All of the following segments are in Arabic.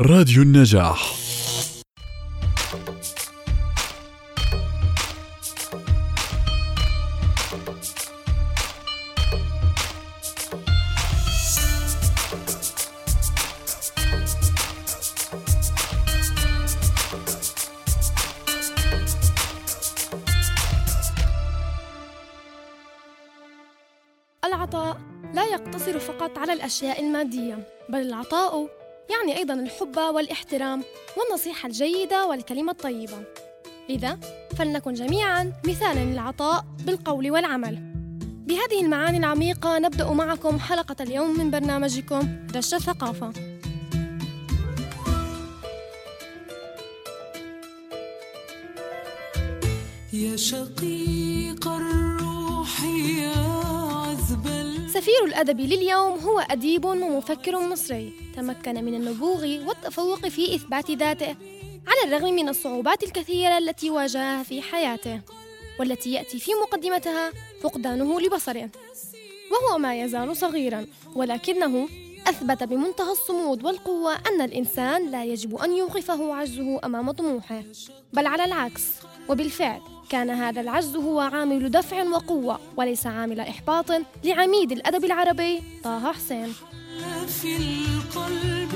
راديو النجاح. العطاء لا يقتصر فقط على الأشياء المادية بل العطاء يعني أيضا الحب والاحترام والنصيحة الجيدة والكلمة الطيبة. لذا فلنكن جميعا مثالا للعطاء بالقول والعمل. بهذه المعاني العميقة نبدأ معكم حلقة اليوم من برنامجكم دش الثقافة. يا شقيق الروح يا ال- سفير الأدب لليوم هو أديب ومفكر مصري تمكن من النبوغ والتفوق في إثبات ذاته على الرغم من الصعوبات الكثيرة التي واجهها في حياته والتي يأتي في مقدمتها فقدانه لبصره وهو ما يزال صغيرا ولكنه أثبت بمنتهى الصمود والقوة أن الإنسان لا يجب أن يوقفه عجزه أمام طموحه بل على العكس. وبالفعل كان هذا العجز هو عامل دفع وقوة وليس عامل إحباط لعميد الأدب العربي طه حسين. في القلب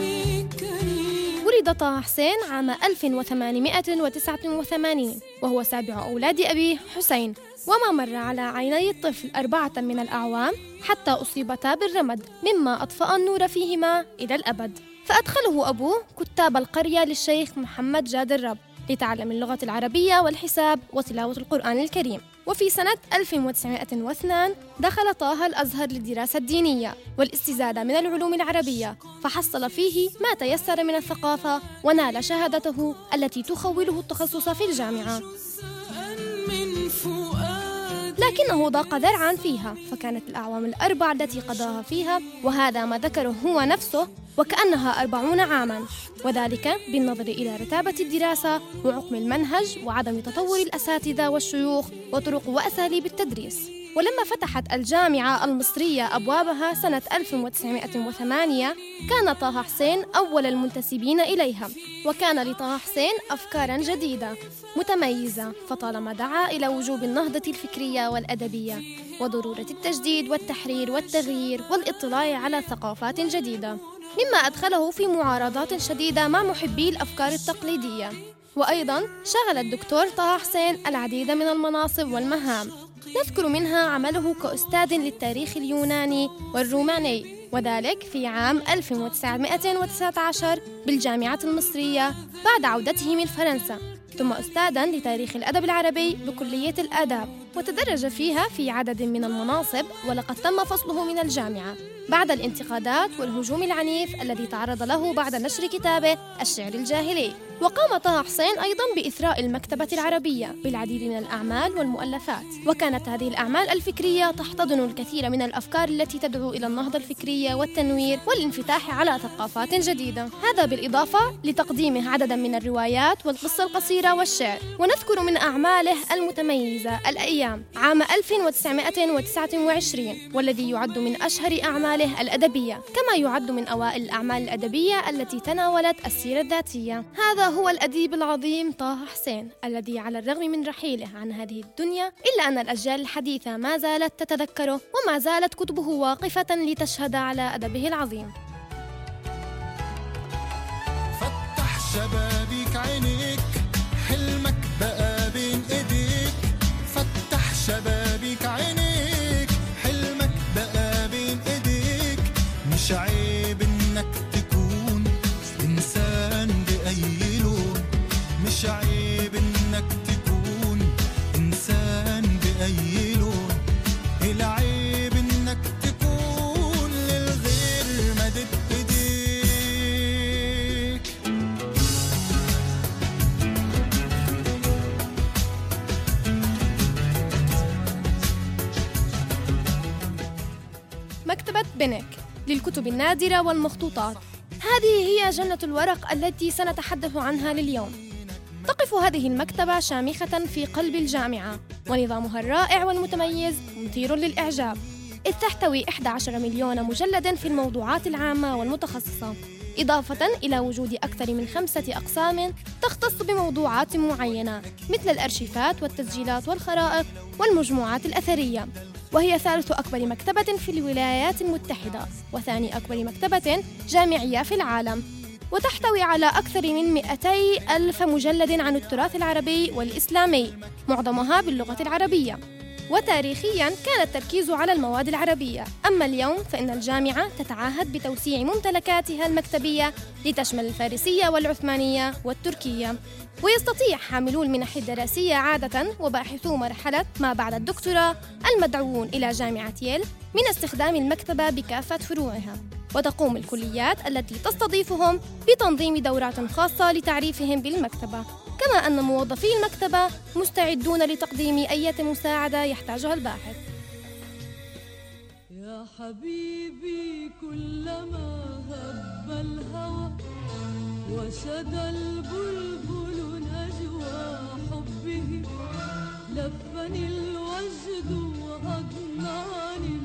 كريم. ولد طه حسين عام 1889 وهو سابع أولاد أبيه حسين. وما مر على عيني الطفل أربعة من الأعوام حتى أصيبتا بالرمد مما أطفأ النور فيهما إلى الأبد. فأدخله أبوه كتاب القرية للشيخ محمد جاد الرب لتعلم اللغة العربية والحساب وتلاوة القرآن الكريم. وفي سنة 1902 دخل طه الأزهر للدراسة الدينية والاستزادة من العلوم العربية فحصل فيه ما تيسر من الثقافة ونال شهادته التي تخوله التخصص في الجامعة. من فؤاد لكنه ضاق ذرعا فيها فكانت الأعوام الأربع التي قضاها فيها وهذا ما ذكره هو نفسه وكأنها أربعون عاما. وذلك بالنظر إلى رتابة الدراسة وعقم المنهج وعدم تطور الأساتذة والشيوخ وطرق وأساليب التدريس. ولما فتحت الجامعة المصرية أبوابها سنة 1908 كان طه حسين أول المنتسبين إليها وكان لطه حسين أفكارا جديدة متميزة فطالما دعا إلى وجوب النهضة الفكرية والأدبية وضرورة التجديد والتحرير والتغيير والإطلاع على ثقافات جديدة مما أدخله في معارضات شديدة مع محبي الأفكار التقليدية. وأيضا شغل الدكتور طه حسين العديد من المناصب والمهام. نذكر منها عمله كأستاذ للتاريخ اليوناني والروماني وذلك في عام 1919 بالجامعة المصرية بعد عودته من فرنسا ثم أستاذا لتاريخ الأدب العربي بكلية الآداب وتدرج فيها في عدد من المناصب ولقد تم فصله من الجامعة. بعد الانتقادات والهجوم العنيف الذي تعرض له بعد نشر كتابه الشعر الجاهلي. وقام طه حسين أيضا بإثراء المكتبة العربية بالعديد من الأعمال والمؤلفات. وكانت هذه الأعمال الفكرية تحتضن الكثير من الأفكار التي تدعو إلى النهضة الفكرية والتنوير والانفتاح على ثقافات جديدة. هذا بالإضافة لتقديمه عددا من الروايات والقصة القصيرة والشعر. ونذكر من أعماله المتميزة الأيام عام 1929 والذي يعد من أشهر أعماله الأدبية كما يعد من أوائل الأعمال الأدبية التي تناولت السيرة الذاتية. هذا هو الأديب العظيم طه حسين الذي على الرغم من رحيله عن هذه الدنيا إلا أن الأجيال الحديثة ما زالت تتذكره وما زالت كتبه واقفة لتشهد على أدبه العظيم. فتح شبابيك العيب إنك تكون للغير ايديك مكتبة بنك للكتب النادرة والمخطوطات. هذه هي جنة الورق التي سنتحدث عنها لليوم. تقف هذه المكتبة شامخة في قلب الجامعة. ونظامها الرائع والمتميز مثير للإعجاب. إذ تحتوي 11 مليون مجلد في الموضوعات العامة والمتخصصة. إضافة إلى وجود أكثر من خمسة أقسام تختص بموضوعات معينة مثل الأرشيفات والتسجيلات والخرائط والمجموعات الأثرية. وهي ثالث أكبر مكتبة في الولايات المتحدة وثاني أكبر مكتبة جامعية في العالم. وتحتوي على أكثر من 200 ألف مجلد عن التراث العربي والإسلامي معظمها باللغة العربية. وتاريخيا كان التركيز على المواد العربية. أما اليوم فإن الجامعة تتعهد بتوسيع ممتلكاتها المكتبية لتشمل الفارسية والعثمانية والتركية. ويستطيع حاملو المنح الدراسية عادة وباحثو مرحلة ما بعد الدكتوراه المدعوون إلى جامعة ييل من استخدام المكتبة بكافة فروعها. وتقوم الكليات التي تستضيفهم بتنظيم دورات خاصة لتعريفهم بالمكتبة. كما أن موظفي المكتبة مستعدون لتقديم أي مساعدة يحتاجها الباحث. يا حبيبي كلما هب الهوى وشدى البلبل نجوى حبه لفني الوجد وأضناني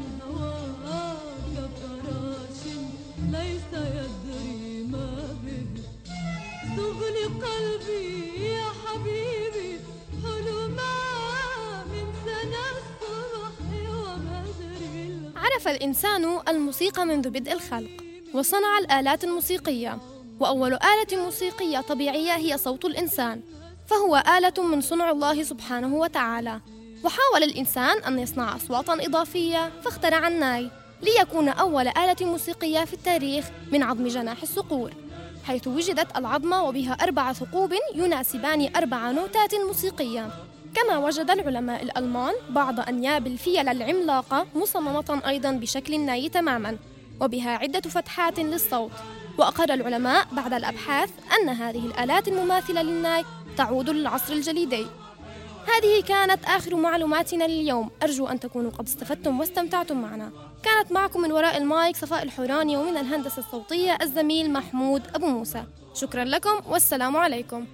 الإنسان الموسيقى منذ بدء الخلق وصنع الآلات الموسيقية. وأول آلة موسيقية طبيعية هي صوت الإنسان فهو آلة من صنع الله سبحانه وتعالى. وحاول الإنسان أن يصنع أصواتا إضافية فاخترع الناي ليكون أول آلة موسيقية في التاريخ من عظم جناح الصقور حيث وجدت العظمة وبها أربع ثقوب يناسبان أربع نوتات موسيقية. كما وجد العلماء الألمان بعض أنياب الفيل العملاقة مصممة أيضا بشكل الناي تماما وبها عدة فتحات للصوت. وأقر العلماء بعد الأبحاث أن هذه الآلات المماثلة للناي تعود للعصر الجليدي. هذه كانت آخر معلوماتنا لليوم. أرجو أن تكونوا قد استفدتم واستمتعتم معنا. كانت معكم من وراء المايك صفاء الحوراني ومن الهندسة الصوتية الزميل محمود أبو موسى. شكرا لكم والسلام عليكم.